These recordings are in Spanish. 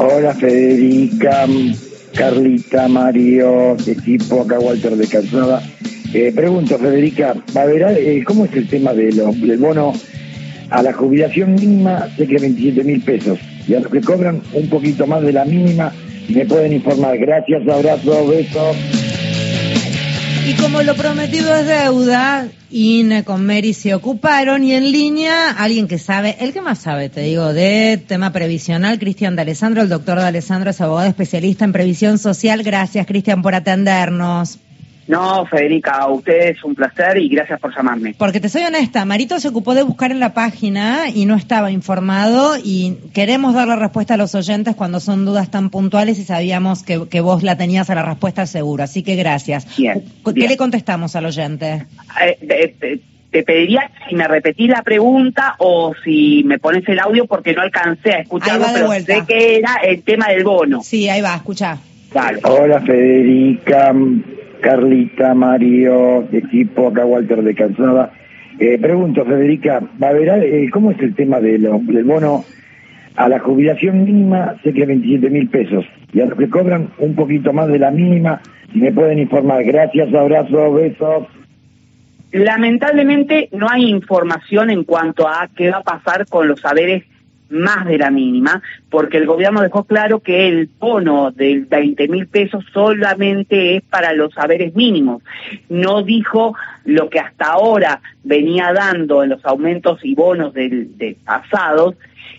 Hola Federica, Carlita, Mario, equipo, acá Walter de Calzada. Eh, pregunto, Federica, ¿va a eh, ¿cómo es el tema de lo- del bono a la jubilación mínima? Sé que 27 mil pesos. Y a los que cobran un poquito más de la mínima, me pueden informar. Gracias, abrazo, besos. Como lo prometido es deuda, INE con Mary se ocuparon y en línea alguien que sabe, el que más sabe, te digo, de tema previsional, Cristian de Alessandro, el doctor de Alessandro es abogado especialista en previsión social. Gracias, Cristian, por atendernos. No, Federica, a ustedes un placer y gracias por llamarme. Porque te soy honesta, Marito se ocupó de buscar en la página y no estaba informado y queremos dar la respuesta a los oyentes cuando son dudas tan puntuales y sabíamos que, que vos la tenías a la respuesta segura. Así que gracias. Bien, ¿Qué bien. le contestamos al oyente? Eh, te, pediría si me repetís la pregunta o si me pones el audio porque no alcancé a escucharlo, pero vuelta. sé que era el tema del bono. Sí, ahí va, escucha. Dale. Hola Federica, Carlita, Mario, equipo, acá Walter de. Eh, pregunto, Federica, ¿va a ver, eh, ¿cómo es el tema de lo- del bono a la jubilación mínima? Sé que 27 mil pesos. Y a los que cobran un poquito más de la mínima, me pueden informar. Gracias, abrazo, besos. Lamentablemente no hay información en cuanto a qué va a pasar con los saberes más de la mínima, porque el gobierno dejó claro que el bono del 20 mil pesos solamente es para los saberes mínimos. No dijo lo que hasta ahora venía dando en los aumentos y bonos del, de pasados,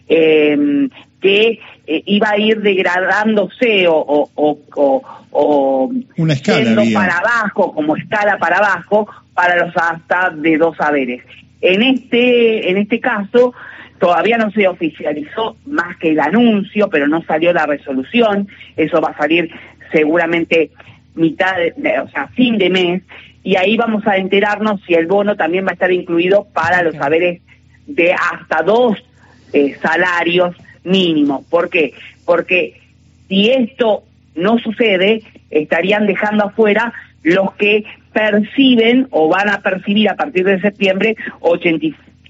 eh, que eh, iba a ir degradándose o, o, o, o- o Una escala para abajo, como escala para abajo, para los hasta de dos saberes. En este, en este caso, todavía no se oficializó más que el anuncio, pero no salió la resolución. Eso va a salir seguramente mitad, de, o sea, fin de mes, y ahí vamos a enterarnos si el bono también va a estar incluido para los saberes de hasta dos eh, salarios mínimos. ¿Por qué? Porque si esto no sucede, estarían dejando afuera los que perciben o van a percibir a partir de septiembre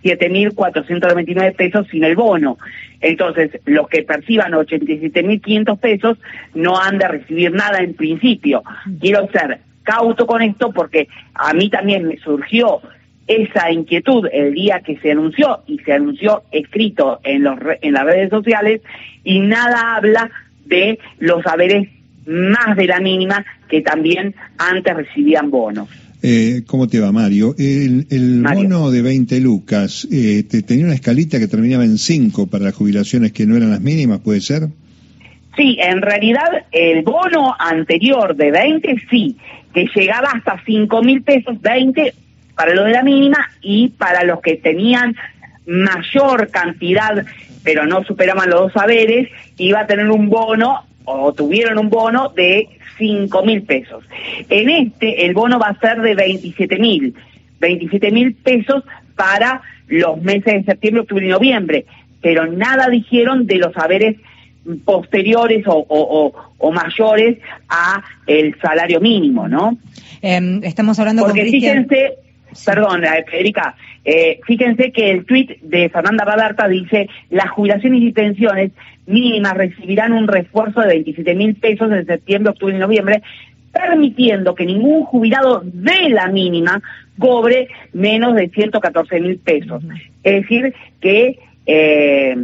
87.499 pesos sin el bono. Entonces, los que perciban 87.500 pesos no han de recibir nada en principio. Quiero ser cauto con esto porque a mí también me surgió esa inquietud el día que se anunció y se anunció escrito en los en las redes sociales y nada habla de los saberes más de la mínima que también antes recibían bonos. Eh, ¿Cómo te va, Mario? El, el Mario. bono de 20 lucas eh, te- tenía una escalita que terminaba en 5 para las jubilaciones que no eran las mínimas, ¿puede ser? Sí, en realidad el bono anterior de 20 sí, que llegaba hasta 5 mil pesos, 20 para lo de la mínima y para los que tenían mayor cantidad, pero no superaban los dos saberes, iba a tener un bono o tuvieron un bono de 5 mil pesos. En este el bono va a ser de 27 mil, 27 mil pesos para los meses de septiembre, octubre y noviembre, pero nada dijeron de los saberes posteriores o, o- o- o mayores a el salario mínimo, ¿no? Eh, estamos hablando Porque con Cristian. fíjense, perdón, eh, Federica, eh, fíjense que el tuit de Fernanda Badarta dice, las jubilaciones y pensiones mínimas recibirán un refuerzo de 27 mil pesos en septiembre, octubre y noviembre, permitiendo que ningún jubilado de la mínima cobre menos de 114 mil pesos. Es decir, que eh,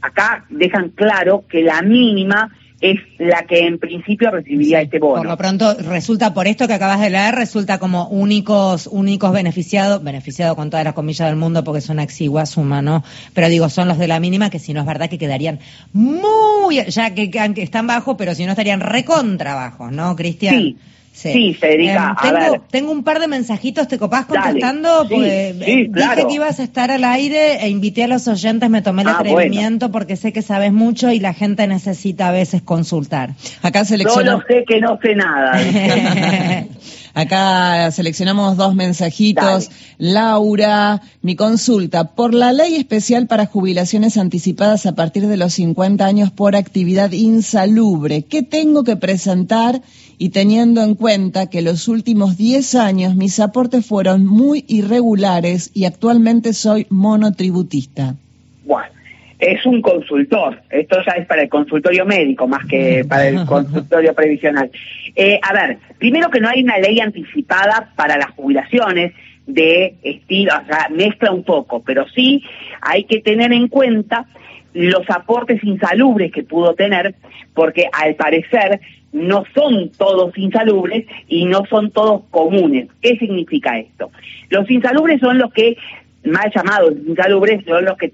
acá dejan claro que la mínima es la que en principio recibiría este bono. Por lo pronto, resulta, por esto que acabas de leer, resulta como únicos, únicos beneficiados, beneficiados con todas las comillas del mundo porque es una exigua suma, ¿no? Pero digo, son los de la mínima que si no es verdad que quedarían muy, ya que, que están bajos, pero si no estarían recontra bajos, ¿no, Cristian? Sí. Sí, Federica, a tengo, ver. tengo un par de mensajitos, ¿te copás contestando? Sí, eh, claro. Dije que ibas a estar al aire e invité a los oyentes, me tomé el Ah, atrevimiento porque sé que sabes mucho y la gente necesita a veces consultar. Acá Solo seleccionamos, sé que no sé nada. acá seleccionamos dos mensajitos. Laura, mi consulta. Por la ley especial para jubilaciones anticipadas a partir de los 50 años por actividad insalubre, ¿qué tengo que presentar? Y teniendo en cuenta que los últimos 10 años mis aportes fueron muy irregulares y actualmente soy monotributista. Bueno, es un consultor. Esto ya es para el consultorio médico más que para el consultorio previsional. Eh, a ver, primero que no hay una ley anticipada para las jubilaciones de estilo, o sea, mezcla un poco, pero sí hay que tener en cuenta los aportes insalubres que pudo tener, porque al parecer no son todos insalubres y no son todos comunes. ¿Qué significa esto? Los insalubres son los que, mal llamados insalubres, son los que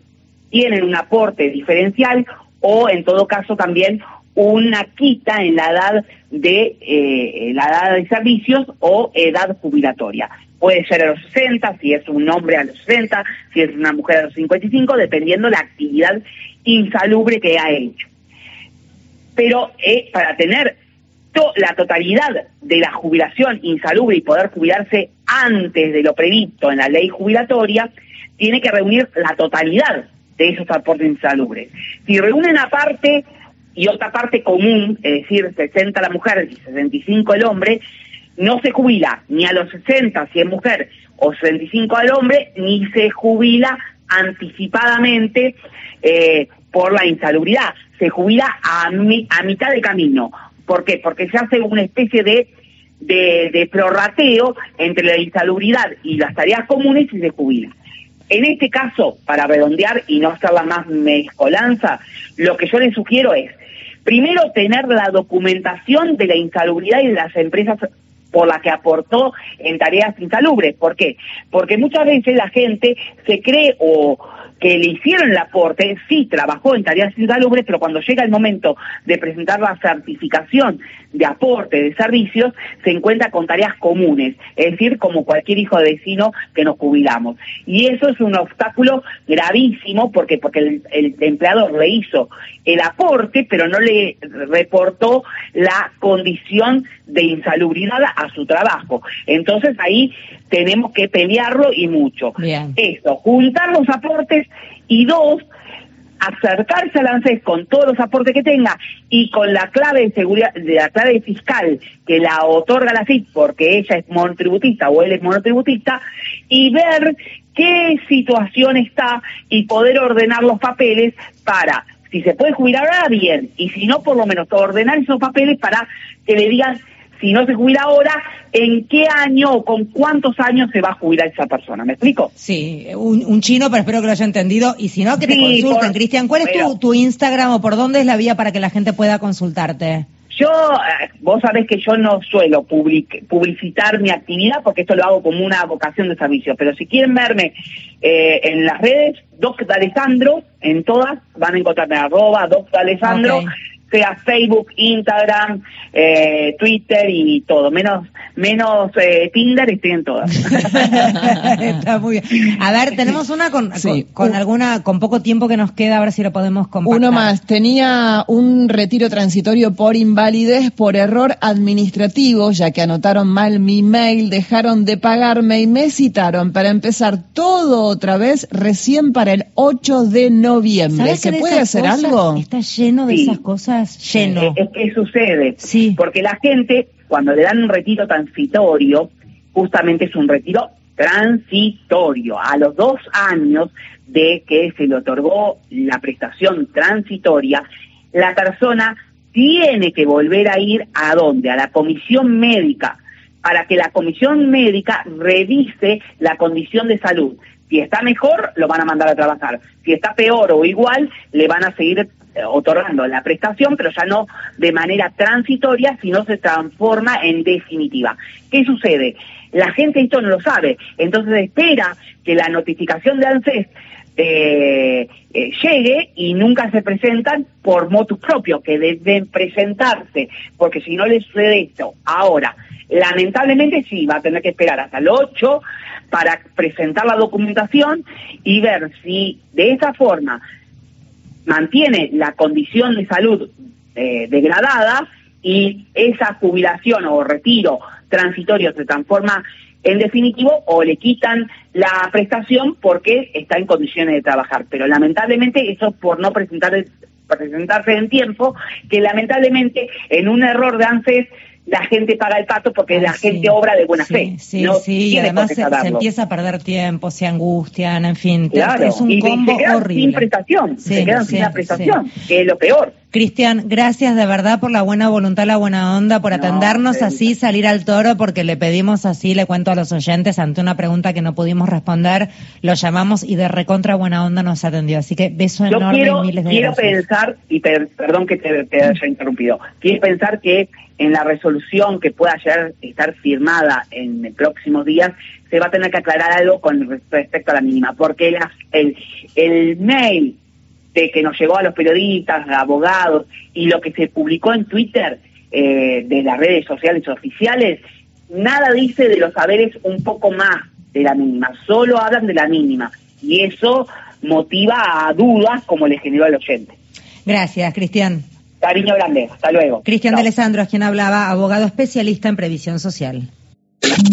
tienen un aporte diferencial o en todo caso también una quita en la edad de eh, la edad de servicios o edad jubilatoria. Puede ser a los 60, si es un hombre a los 60, si es una mujer a los 55, dependiendo la actividad insalubre que ha hecho. Pero eh, para tener la totalidad de la jubilación insalubre y poder jubilarse antes de lo previsto en la ley jubilatoria, tiene que reunir la totalidad de esos aportes insalubres. Si reúnen aparte y otra parte común, es decir, 60 la mujer y 65 el hombre, no se jubila ni a los 60 si es mujer o 65 al hombre, ni se jubila anticipadamente eh, por la insalubridad. Se jubila a, a mitad de camino. ¿Por qué? Porque se hace una especie de, de, prorrateo entre la insalubridad y las tareas comunes y se jubila. En este caso, para redondear y no hacerla más mezcolanza, lo que yo les sugiero es, primero, tener la documentación de la insalubridad y de las empresas por las que aportó en tareas insalubres. ¿Por qué? Porque muchas veces la gente se cree o que le hicieron el aporte, sí trabajó en tareas insalubres, pero cuando llega el momento de presentar la certificación de aporte de servicios, se encuentra con tareas comunes, es decir, como cualquier hijo de vecino que nos jubilamos. Y eso es un obstáculo gravísimo porque, porque el, el empleador le hizo el aporte, pero no le reportó la condición de insalubridad a su trabajo. Entonces ahí tenemos que pelearlo y mucho. Bien. Eso, juntar los aportes y dos, acercarse al ANSES con todos los aportes que tenga y con la clave de seguridad, de la clave fiscal que la otorga la FIP porque ella es monotributista o él es monotributista y ver qué situación está y poder ordenar los papeles para si se puede jubilar ahora, bien, y si no, por lo menos ordenar esos papeles para que le digan si no se jubila ahora, ¿en qué año o con cuántos años se va a jubilar esa persona? ¿Me explico? Sí, un, chino, pero espero que lo haya entendido. Y si no, que te consulten, Cristian. ¿Cuál es tu, tu Instagram o por dónde es la vía para que la gente pueda consultarte? Yo, eh, vos sabés que yo no suelo publicitar mi actividad porque esto lo hago como una vocación de servicio, pero si quieren verme eh, en las redes, Doc Alessandro, en todas, van a encontrarme arroba Doc Alessandro, sea Facebook, Instagram, eh, Twitter y todo, menos menos eh, Tinder estoy en todas. Está muy bien. A ver, tenemos una con, con, alguna con poco tiempo que nos queda, a ver si lo podemos compartir. Uno más, tenía un retiro transitorio por invalidez por error administrativo, ya que anotaron mal mi mail, dejaron de pagarme y me citaron para empezar todo otra vez recién para el 8 de noviembre. ¿Se puede hacer algo? Está lleno de esas cosas lleno. Es, que sucede. Sí. Porque la gente, cuando le dan un retiro transitorio, justamente es un retiro transitorio. A los dos años de que se le otorgó la prestación transitoria, la persona tiene que volver a ir a dónde? A la comisión médica, para que la comisión médica revise la condición de salud. Si está mejor, lo van a mandar a trabajar. Si está peor o igual, le van a seguir eh, otorgando la prestación, pero ya no de manera transitoria, sino se transforma en definitiva. ¿Qué sucede? La gente esto no lo sabe, entonces espera que la notificación de ANSES eh, eh, llegue y nunca se presentan por motus propio, que deben presentarse, porque si no les sucede esto ahora, lamentablemente sí, va a tener que esperar hasta el 8 para presentar la documentación y ver si de esa forma mantiene la condición de salud eh, degradada y esa jubilación o retiro transitorio se transforma en definitivo o le quitan la prestación porque está en condiciones de trabajar. Pero lamentablemente eso por no presentar, presentarse en tiempo, que lamentablemente en un error de ANSES la gente paga el pato porque Ay, la sí, gente obra de buena sí, fe. Sí, no sí, y además se, empieza a perder tiempo, se angustian, en fin, Claro, es un y combo se quedan horrible. sin prestación, se quedan sin la prestación, que es lo peor. Cristian, gracias de verdad por la buena voluntad, la buena onda, por No, atendernos así, salir al toro, porque le pedimos así, le cuento a los oyentes, ante una pregunta que no pudimos responder, lo llamamos y de recontra buena onda nos atendió. Así que beso Yo enorme quiero, y miles de quiero gracias. pensar, y per- perdón que te, te haya interrumpido, quiero pensar que en la resolución que pueda llegar estar firmada en próximos días, se va a tener que aclarar algo con respecto a la mínima, porque las- el, el mail de que nos llegó a los periodistas, abogados, y lo que se publicó en Twitter eh, de las redes sociales oficiales, nada dice de los saberes un poco más de la mínima, solo hablan de la mínima, y eso motiva a dudas como le generó al oyente. Gracias, Cristian. Cariño grande, hasta luego. Cristian de Alessandro es quien hablaba, abogado especialista en previsión social.